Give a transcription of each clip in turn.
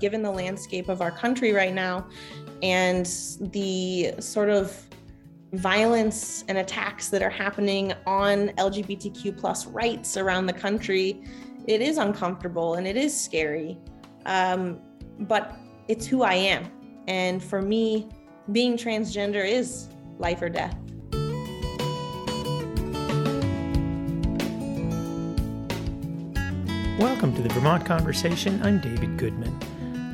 given the landscape of our country right now and the sort of violence and attacks that are happening on LGBTQ plus rights around the country, it is uncomfortable and it is scary. Um, but it's who I am. And for me, being transgender is life or death. Welcome to the Vermont Conversation. I'm David Goodman.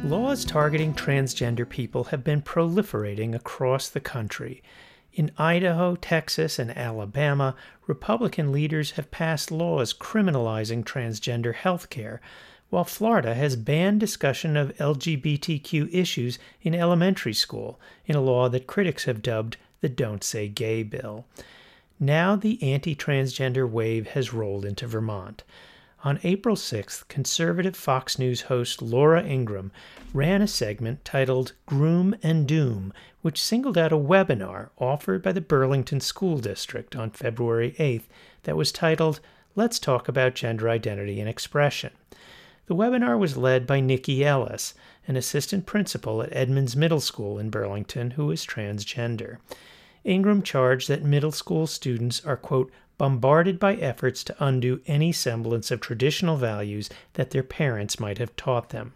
Laws targeting transgender people have been proliferating across the country. In Idaho, Texas, and Alabama, Republican leaders have passed laws criminalizing transgender health care, while Florida has banned discussion of LGBTQ issues in elementary school in a law that critics have dubbed the Don't Say Gay bill. Now the anti transgender wave has rolled into Vermont. On April 6th, conservative Fox News host Laura Ingraham ran a segment titled Groom and Doom, which singled out a webinar offered by the Burlington School District on February 8th that was titled Let's Talk About Gender Identity and Expression. The webinar was led by Nikki Ellis, an assistant principal at Edmunds Middle School in Burlington who is transgender. Ingraham charged that middle school students are, quote, bombarded by efforts to undo any semblance of traditional values that their parents might have taught them.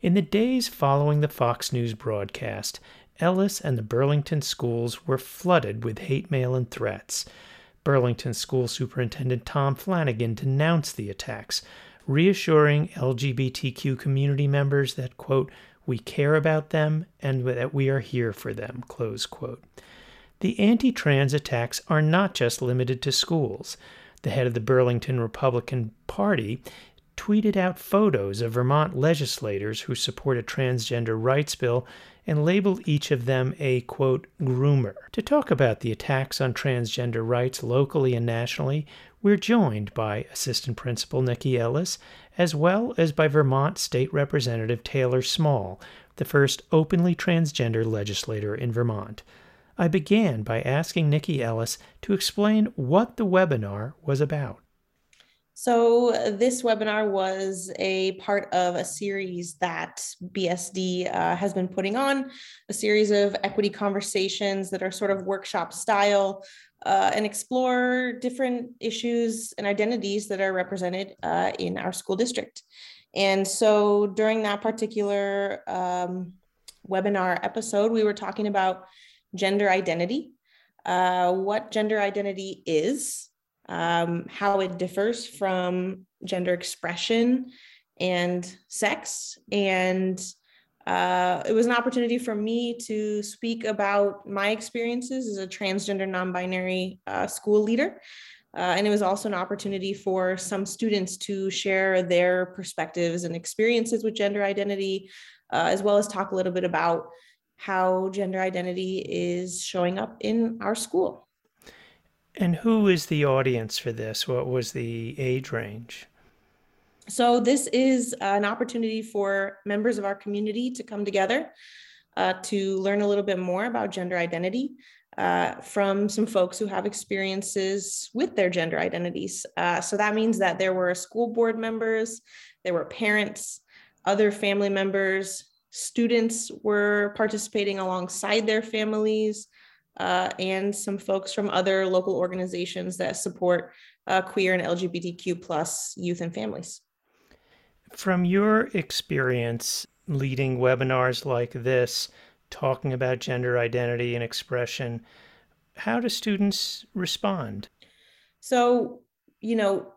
In the days following the Fox News broadcast, Ellis and the Burlington schools were flooded with hate mail and threats. Burlington School Superintendent Tom Flanagan denounced the attacks, reassuring LGBTQ community members that, quote, we care about them and that we are here for them, close quote. The anti trans attacks are not just limited to schools. The head of the Burlington Republican Party tweeted out photos of Vermont legislators who support a transgender rights bill and labeled each of them a quote groomer. To talk about the attacks on transgender rights locally and nationally, we're joined by Assistant Principal Nikki Ellis, as well as by Vermont State Representative Taylor Small, the first openly transgender legislator in Vermont. I began by asking Nikki Ellis to explain what the webinar was about. So, this webinar was a part of a series that BSD uh, has been putting on, a series of equity conversations that are sort of workshop style uh, and explore different issues and identities that are represented uh, in our school district. And so, during that particular um, webinar episode, we were talking about gender identity, uh, what gender identity is, um, how it differs from gender expression and sex. And uh, it was an opportunity for me to speak about my experiences as a transgender non binary uh, school leader. Uh, and it was also an opportunity for some students to share their perspectives and experiences with gender identity, uh, as well as talk a little bit about how gender identity is showing up in our school. And who is the audience for this? What was the age range? So, this is an opportunity for members of our community to come together uh, to learn a little bit more about gender identity uh, from some folks who have experiences with their gender identities. Uh, so, that means that there were school board members, there were parents, other family members, students were participating alongside their families uh, and some folks from other local organizations that support uh, queer and lgbtq plus youth and families. From your experience leading webinars like this talking about gender identity and expression how do students respond? So you know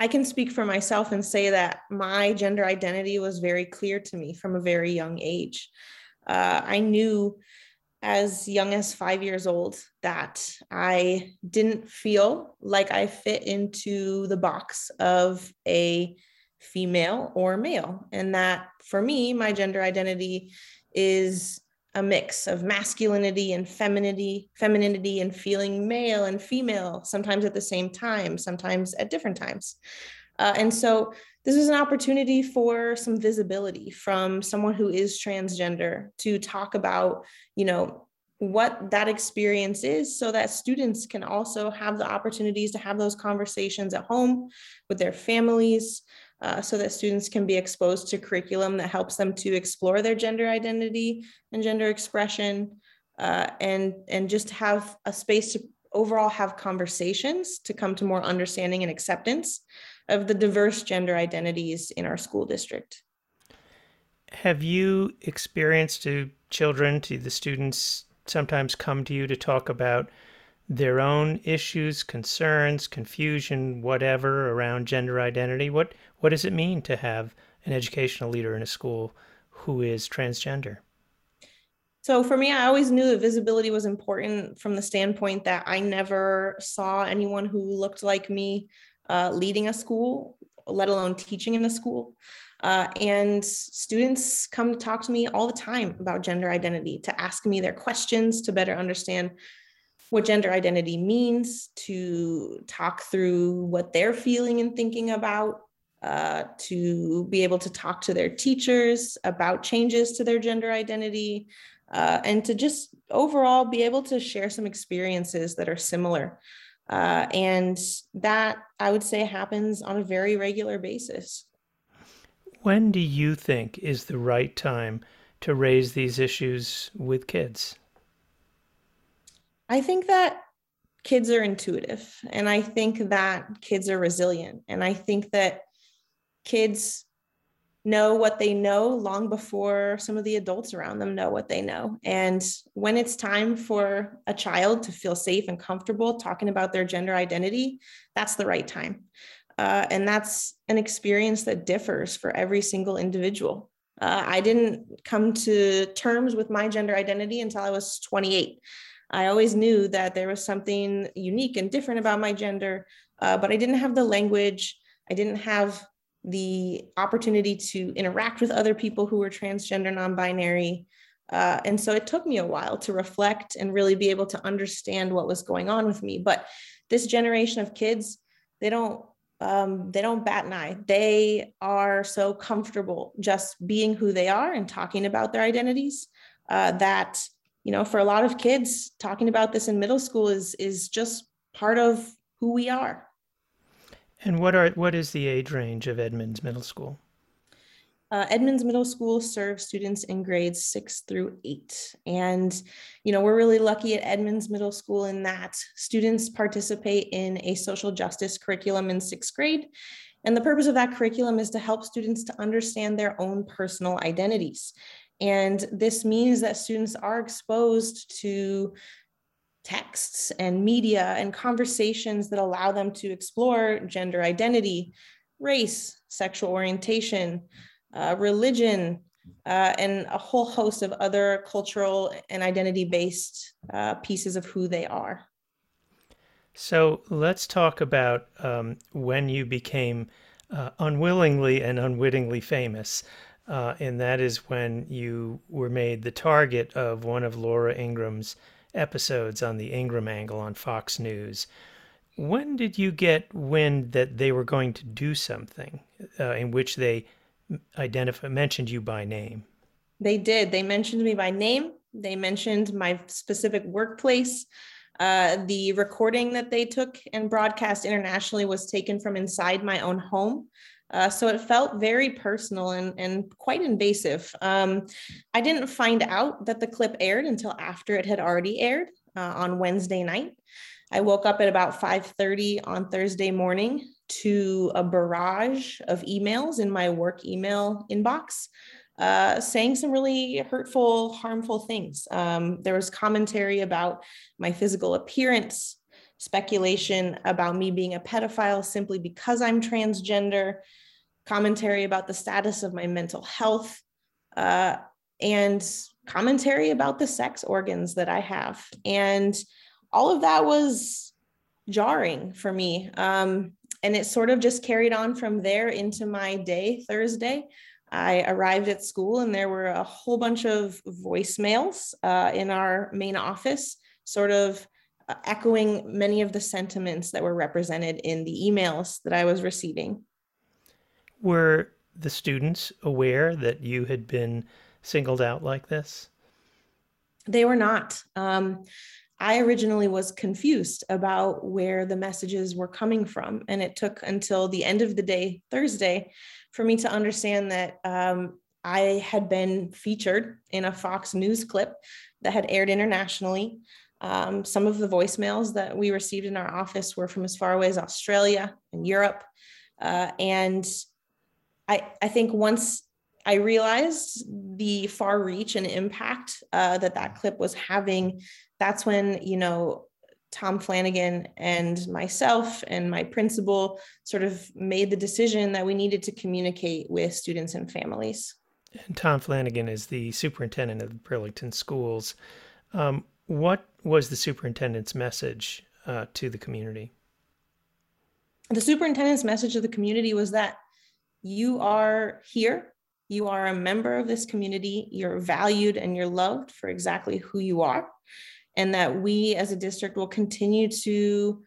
I can speak for myself and say that my gender identity was very clear to me from a very young age. Uh, I knew as young as five years old that I didn't feel like I fit into the box of a female or male. And that for me, my gender identity is a mix of masculinity and femininity, femininity and feeling male and female, sometimes at the same time, sometimes at different times. Uh, and so this is an opportunity for some visibility from someone who is transgender to talk about, you know, what that experience is so that students can also have the opportunities to have those conversations at home with their families uh, so that students can be exposed to curriculum that helps them to explore their gender identity and gender expression uh, and and just have a space to overall have conversations to come to more understanding and acceptance of the diverse gender identities in our school district. Have you experienced to children, to the students, sometimes come to you to talk about their own issues, concerns, confusion, whatever around gender identity? What what does it mean to have an educational leader in a school who is transgender? So for me, I always knew that visibility was important from the standpoint that I never saw anyone who looked like me uh, leading a school, let alone teaching in a school. Uh, and students come to talk to me all the time about gender identity, to ask me their questions, to better understand what gender identity means, to talk through what they're feeling and thinking about, uh, to be able to talk to their teachers about changes to their gender identity, uh, and to just overall be able to share some experiences that are similar. Uh, and that I would say happens on a very regular basis. When do you think is the right time to raise these issues with kids? I think that kids are intuitive, and I think that kids are resilient, and I think that kids know what they know long before some of the adults around them know what they know. And when it's time for a child to feel safe and comfortable talking about their gender identity, that's the right time. Uh, and that's an experience that differs for every single individual. Uh, I didn't come to terms with my gender identity until I was 28. I always knew that there was something unique and different about my gender, uh, but I didn't have the language. I didn't have the opportunity to interact with other people who were transgender, non binary. Uh, and so it took me a while to reflect and really be able to understand what was going on with me. But this generation of kids, they don't um, they don't bat an eye. They are so comfortable just being who they are and talking about their identities uh, that you know for a lot of kids talking about this in middle school is is just part of who we are and what are what is the age range of Edmunds Middle School? Uh, Edmunds Middle School serves students in grades six through eight. And, you know, we're really lucky at Edmunds Middle School in that students participate in a social justice curriculum in sixth grade. And the purpose of that curriculum is to help students to understand their own personal identities. And this means that students are exposed to texts and media and conversations that allow them to explore gender identity, race, sexual orientation, uh, religion, uh, and a whole host of other cultural and identity based uh, pieces of who they are. So let's talk about um, when you became uh, unwillingly and unwittingly famous. Uh, and that is when you were made the target of one of Laura Ingraham's episodes on the Ingraham angle on Fox News. When did you get wind that they were going to do something uh, in which they identify mentioned you by name? They did. They mentioned me by name. They mentioned my specific workplace. Uh, the recording that they took and broadcast internationally was taken from inside my own home. Uh, so it felt very personal and, and quite invasive. Um, I didn't find out that the clip aired until after it had already aired uh, on Wednesday night. I woke up at about 5:30 on Thursday morning to a barrage of emails in my work email inbox uh, saying some really hurtful, harmful things. Um, there was commentary about my physical appearance, speculation about me being a pedophile simply because I'm transgender, commentary about the status of my mental health, uh, and commentary about the sex organs that I have. And all of that was jarring for me. Um, and it sort of just carried on from there into my day, Thursday. I arrived at school and there were a whole bunch of voicemails uh, in our main office, sort of uh, echoing many of the sentiments that were represented in the emails that I was receiving. Were the students aware that you had been singled out like this? They were not. Um, I originally was confused about where the messages were coming from. And it took until the end of the day, Thursday, for me to understand that um, I had been featured in a Fox News clip that had aired internationally. Um, some of the voicemails that we received in our office were from as far away as Australia and Europe. Uh, and I, I think once I realized the far reach and impact uh, that that clip was having, that's when, you know, Tom Flanagan and myself and my principal sort of made the decision that we needed to communicate with students and families. And Tom Flanagan is the superintendent of the Burlington schools. Um, what was the superintendent's message uh, to the community? The superintendent's message to the community was that you are here, you are a member of this community, you're valued and you're loved for exactly who you are, and that we as a district will continue to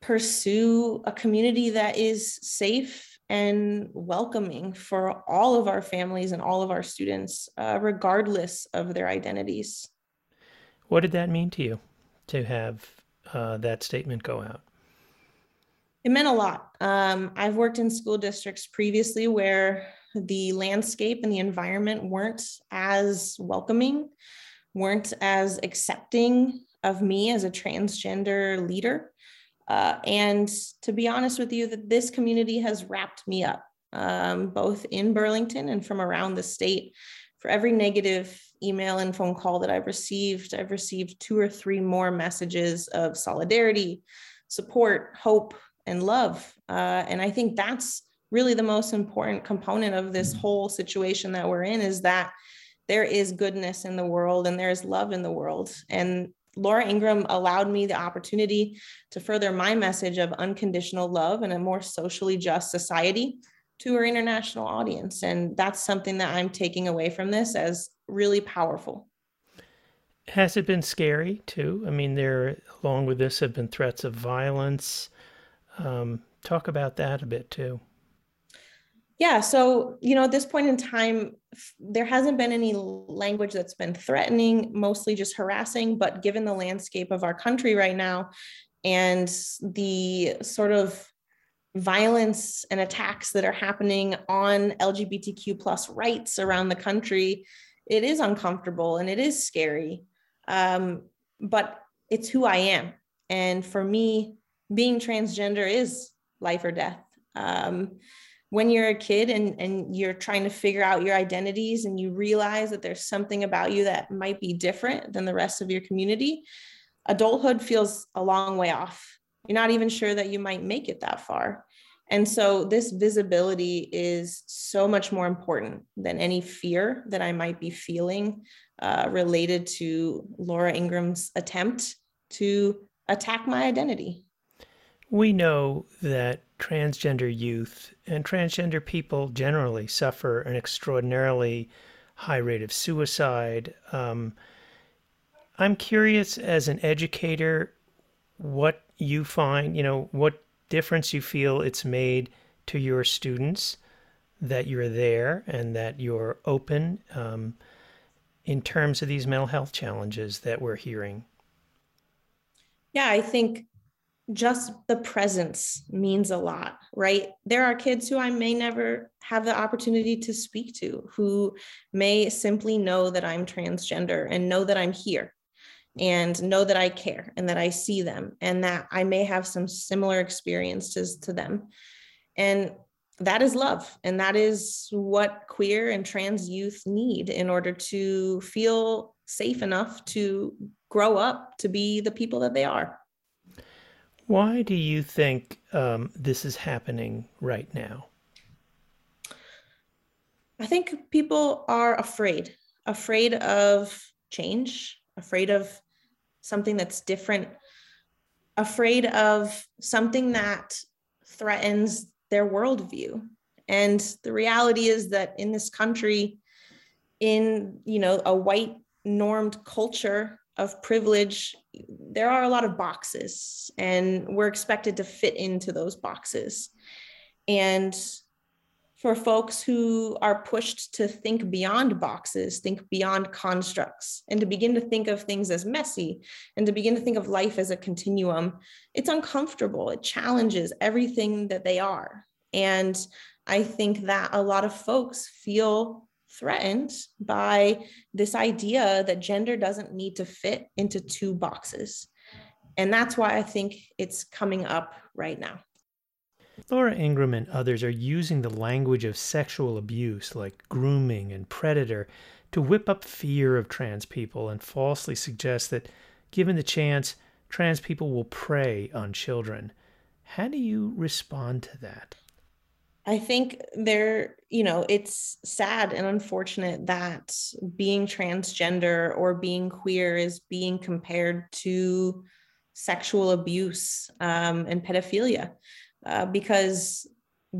pursue a community that is safe and welcoming for all of our families and all of our students, uh, regardless of their identities. What did that mean to you to have uh, that statement go out? It meant a lot. Um, I've worked in school districts previously where the landscape and the environment weren't as welcoming, weren't as accepting of me as a transgender leader. Uh, and to be honest with you, that this community has wrapped me up, um, both in Burlington and from around the state. For every negative email and phone call that I've received, I've received two or three more messages of solidarity, support, hope, and love. Uh, and I think that's really the most important component of this whole situation that we're in is that there is goodness in the world and there is love in the world. And Laura Ingraham allowed me the opportunity to further my message of unconditional love and a more socially just society to our international audience. And that's something that I'm taking away from this as really powerful. Has it been scary too? I mean, there, along with this, have been threats of violence. Um, talk about that a bit too. Yeah. So, you know, at this point in time, there hasn't been any language that's been threatening, mostly just harassing. But given the landscape of our country right now and the sort of violence and attacks that are happening on LGBTQ plus rights around the country, it is uncomfortable and it is scary. Um, but it's who I am. And for me, being transgender is life or death. Um, when you're a kid and, and you're trying to figure out your identities and you realize that there's something about you that might be different than the rest of your community, adulthood feels a long way off. You're not even sure that you might make it that far. And so this visibility is so much more important than any fear that I might be feeling uh, related to Laura Ingraham's attempt to attack my identity. We know that transgender youth and transgender people generally suffer an extraordinarily high rate of suicide. Um, I'm curious, as an educator, what you find, you know, what difference you feel it's made to your students that you're there and that you're open um, in terms of these mental health challenges that we're hearing. Yeah, I think just the presence means a lot, right? There are kids who I may never have the opportunity to speak to who may simply know that I'm transgender and know that I'm here and know that I care and that I see them and that I may have some similar experiences to them. And that is love. And that is what queer and trans youth need in order to feel safe enough to grow up to be the people that they are. Why do you think um, this is happening right now? I think people are afraid, afraid of change, afraid of something that's different, afraid of something that threatens their worldview. And the reality is that in this country, in you know a white normed culture of privilege, there are a lot of boxes, and we're expected to fit into those boxes. And for folks who are pushed to think beyond boxes, think beyond constructs, and to begin to think of things as messy and to begin to think of life as a continuum, it's uncomfortable. It challenges everything that they are. And I think that a lot of folks feel threatened by this idea that gender doesn't need to fit into two boxes. And that's why I think it's coming up right now. Laura Ingraham and others are using the language of sexual abuse, like grooming and predator, to whip up fear of trans people and falsely suggest that, given the chance, trans people will prey on children. How do you respond to that? I think there, you know, it's sad and unfortunate that being transgender or being queer is being compared to sexual abuse um, and pedophilia uh, because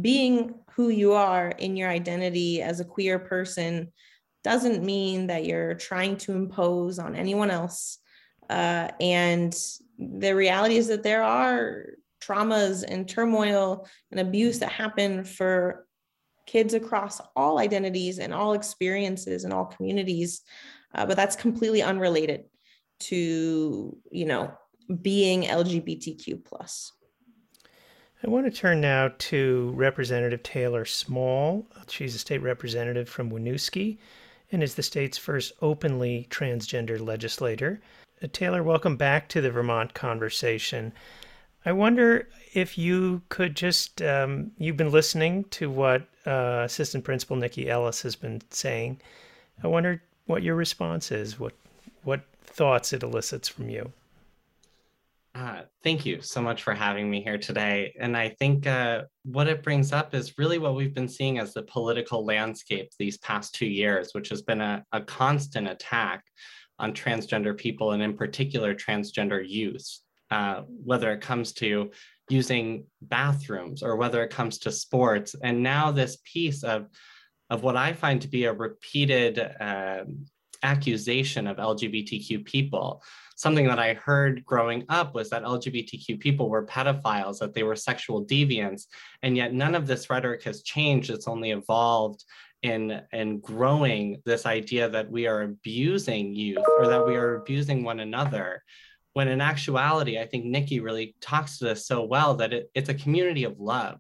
being who you are in your identity as a queer person doesn't mean that you're trying to impose on anyone else. Uh, and the reality is that there are traumas and turmoil and abuse that happen for kids across all identities and all experiences and all communities uh, but that's completely unrelated to you know being lgbtq plus I want to turn now to Representative Taylor Small. She's a state representative from Winooski and is the state's first openly transgender legislator. Uh, Taylor, welcome back to the Vermont conversation. I wonder if you could just, um, you've been listening to what uh, Assistant Principal Nikki Ellis has been saying. I wonder what your response is, what, what thoughts it elicits from you. Uh, thank you so much for having me here today. And I think uh, what it brings up is really what we've been seeing as the political landscape these past two years, which has been a, a constant attack on transgender people and in particular transgender youth. Uh, whether it comes to using bathrooms or whether it comes to sports. And now this piece of, of what I find to be a repeated um, accusation of LGBTQ people. Something that I heard growing up was that LGBTQ people were pedophiles, that they were sexual deviants, and yet none of this rhetoric has changed. It's only evolved in, in growing this idea that we are abusing youth or that we are abusing one another when in actuality, I think Nikki really talks to this so well that it, it's a community of love,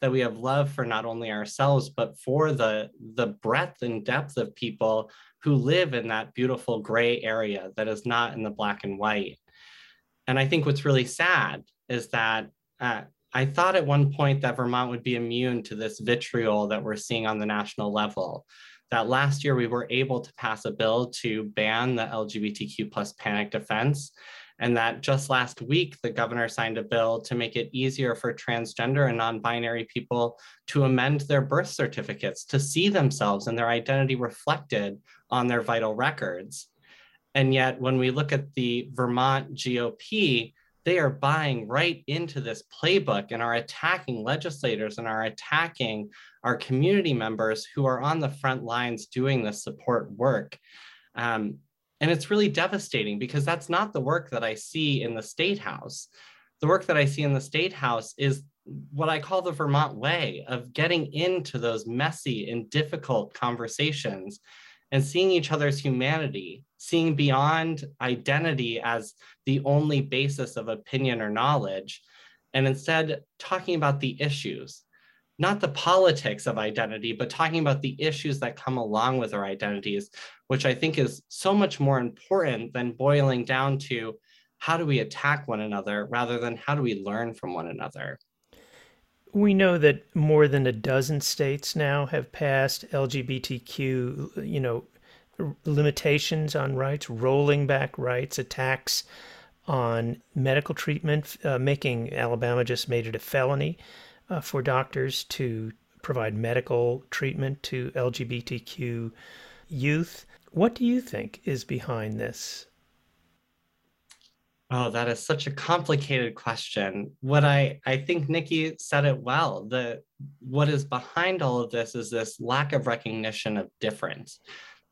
that we have love for not only ourselves, but for the, the breadth and depth of people who live in that beautiful gray area that is not in the black and white. And I think what's really sad is that uh, I thought at one point that Vermont would be immune to this vitriol that we're seeing on the national level. That last year we were able to pass a bill to ban the LGBTQ plus panic defense and that just last week, the governor signed a bill to make it easier for transgender and non binary people to amend their birth certificates to see themselves and their identity reflected on their vital records. And yet, when we look at the Vermont GOP, they are buying right into this playbook and are attacking legislators and are attacking our community members who are on the front lines doing the support work. Um, and it's really devastating because that's not the work that I see in the State House. The work that I see in the State House is what I call the Vermont way of getting into those messy and difficult conversations and seeing each other's humanity, seeing beyond identity as the only basis of opinion or knowledge, and instead talking about the issues, not the politics of identity, but talking about the issues that come along with our identities, which I think is so much more important than boiling down to how do we attack one another rather than how do we learn from one another. We know that more than a dozen states now have passed LGBTQ, you know, limitations on rights, rolling back rights, attacks on medical treatment, uh, making Alabama just made it a felony uh, for doctors to provide medical treatment to LGBTQ youth. What do you think is behind this? Oh, that is such a complicated question. What I, I think Nikki said it well. The what is behind all of this is this lack of recognition of difference,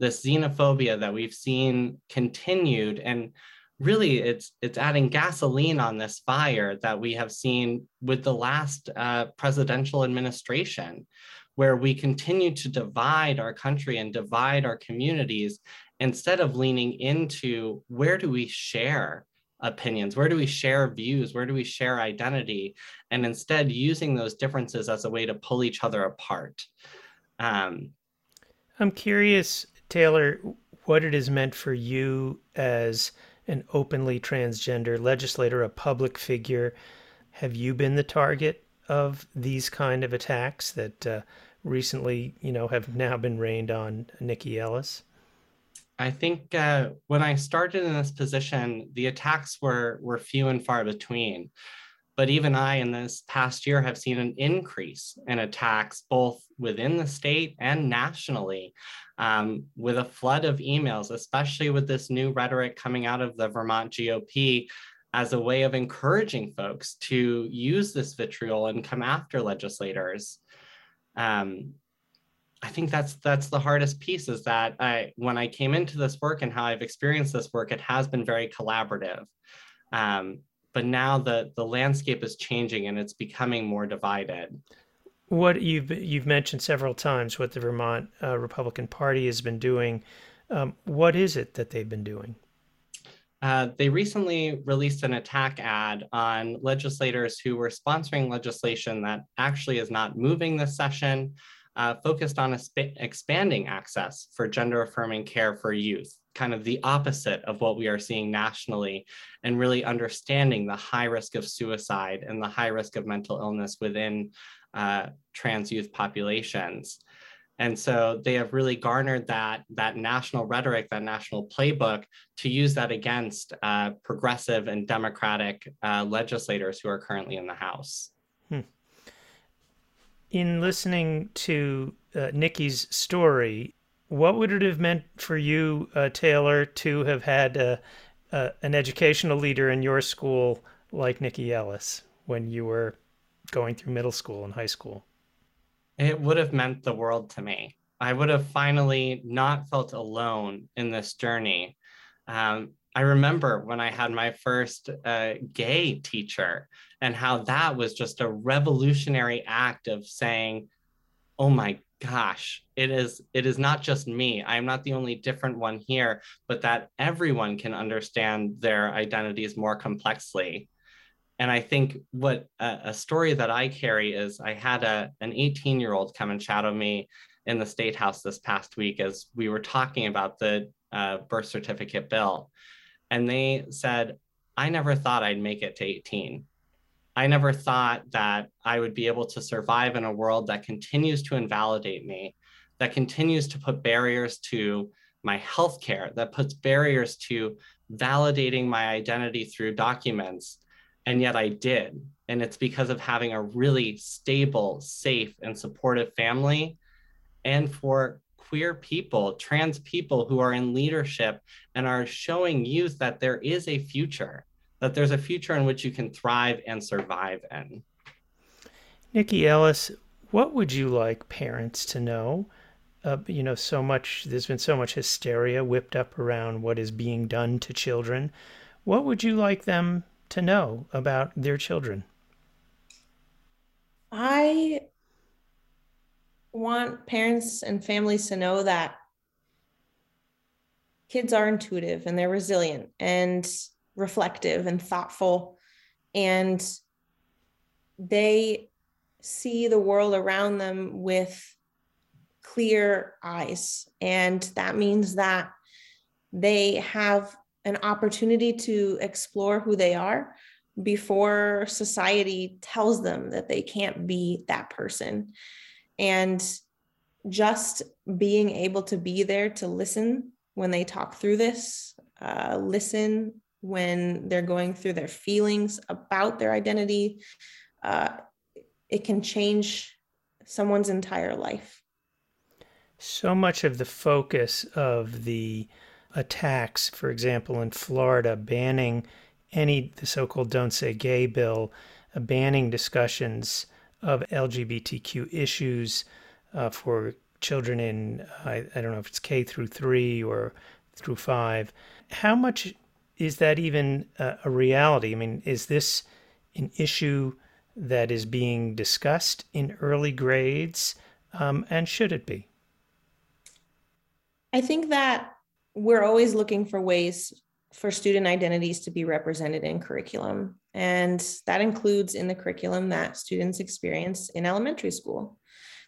this xenophobia that we've seen continued, and really it's it's adding gasoline on this fire that we have seen with the last uh, presidential administration where we continue to divide our country and divide our communities instead of leaning into where do we share opinions where do we share views where do we share identity and instead using those differences as a way to pull each other apart. Um, i'm curious taylor what it has meant for you as an openly transgender legislator a public figure have you been the target of these kind of attacks that uh, recently you know have now been rained on nikki ellis I think uh, when I started in this position, the attacks were were few and far between. But even I, in this past year, have seen an increase in attacks both within the state and nationally, um, with a flood of emails, especially with this new rhetoric coming out of the Vermont GOP as a way of encouraging folks to use this vitriol and come after legislators. Um, I think that's that's the hardest piece is that I when I came into this work and how I've experienced this work, it has been very collaborative. Um, but now the the landscape is changing and it's becoming more divided. What you've you've mentioned several times what the Vermont uh, Republican Party has been doing. Um, what is it that they've been doing? Uh, they recently released an attack ad on legislators who were sponsoring legislation that actually is not moving this session uh, focused on expanding access for gender affirming care for youth, kind of the opposite of what we are seeing nationally, and really understanding the high risk of suicide and the high risk of mental illness within uh, trans youth populations. And so they have really garnered that, that national rhetoric, that national playbook to use that against uh, progressive and democratic uh, legislators who are currently in the House. Hmm in listening to uh, Nikki's story, what would it have meant for you, uh, Taylor, to have had uh, uh, an educational leader in your school like Nikki Ellis when you were going through middle school and high school? It would have meant the world to me. I would have finally not felt alone in this journey. Um, I remember when I had my first uh, gay teacher and how that was just a revolutionary act of saying, oh my gosh, it is it is not just me. I'm not the only different one here, but that everyone can understand their identities more complexly. And I think what a, a story that I carry is I had a, an 18 year old come and shadow me in the state house this past week as we were talking about the uh, birth certificate bill and they said, I never thought I'd make it to 18. I never thought that I would be able to survive in a world that continues to invalidate me, that continues to put barriers to my healthcare, that puts barriers to validating my identity through documents. And yet I did. And it's because of having a really stable, safe, and supportive family and for queer people, trans people who are in leadership and are showing youth that there is a future, that there's a future in which you can thrive and survive in. Nikki Ellis, what would you like parents to know? Uh, you know, so much, there's been so much hysteria whipped up around what is being done to children. What would you like them to know about their children? I want parents and families to know that kids are intuitive and they're resilient and reflective and thoughtful. And they see the world around them with clear eyes. And that means that they have an opportunity to explore who they are before society tells them that they can't be that person. And just being able to be there to listen when they talk through this, uh, listen when they're going through their feelings about their identity, uh, it can change someone's entire life. So much of the focus of the attacks, for example, in Florida, banning any, the so called Don't Say Gay bill, uh, banning discussions of LGBTQ issues uh, for children in, I, I don't know if it's K through three or through five. How much is that even a, reality? I mean, is this an issue that is being discussed in early grades? um, and should it be? I think that we're always looking for ways for student identities to be represented in curriculum. And that includes in the curriculum that students experience in elementary school.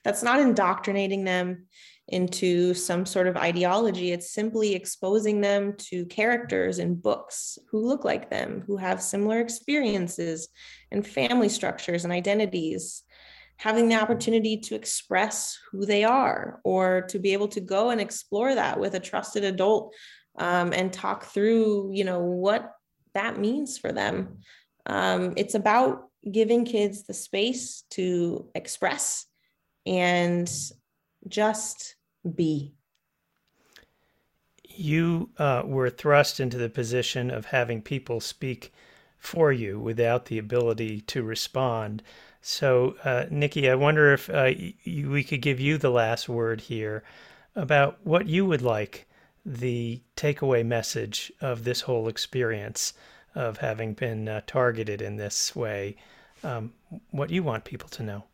That's not indoctrinating them into some sort of ideology. It's simply exposing them to characters in books who look like them, who have similar experiences and family structures and identities, having the opportunity to express who they are or to be able to go and explore that with a trusted adult um, and talk through, you know, what that means for them. Um, it's about giving kids the space to express and just be. You uh, were thrust into the position of having people speak for you without the ability to respond. So, uh, Nikki, I wonder if uh, we could give you the last word here about what you would like the takeaway message of this whole experience of having been uh, targeted in this way, um, what you want people to know.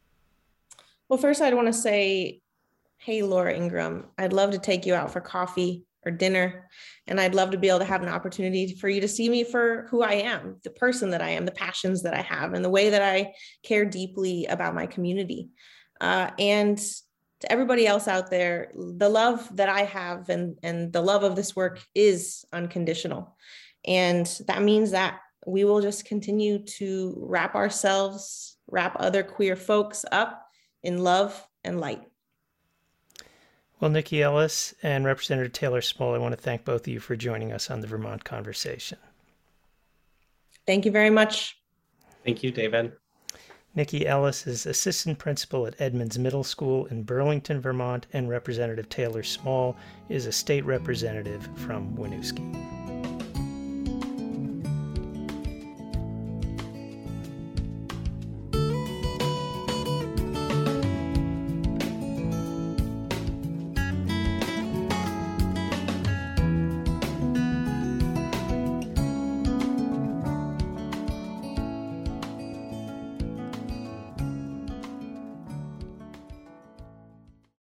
Well, first, I'd want to say, hey, Laura Ingraham, I'd love to take you out for coffee or dinner. And I'd love to be able to have an opportunity for you to see me for who I am, the person that I am, the passions that I have, and the way that I care deeply about my community. Uh, and to everybody else out there, the love that I have and, and the love of this work is unconditional. And that means that we will just continue to wrap ourselves, wrap other queer folks up in love and light. Well, Nikki Ellis and Representative Taylor Small, I want to thank both of you for joining us on the Vermont Conversation. Thank you very much. Thank you, David. Nikki Ellis is assistant principal at Edmunds Middle School in Burlington, Vermont, and Representative Taylor Small is a state representative from Winooski.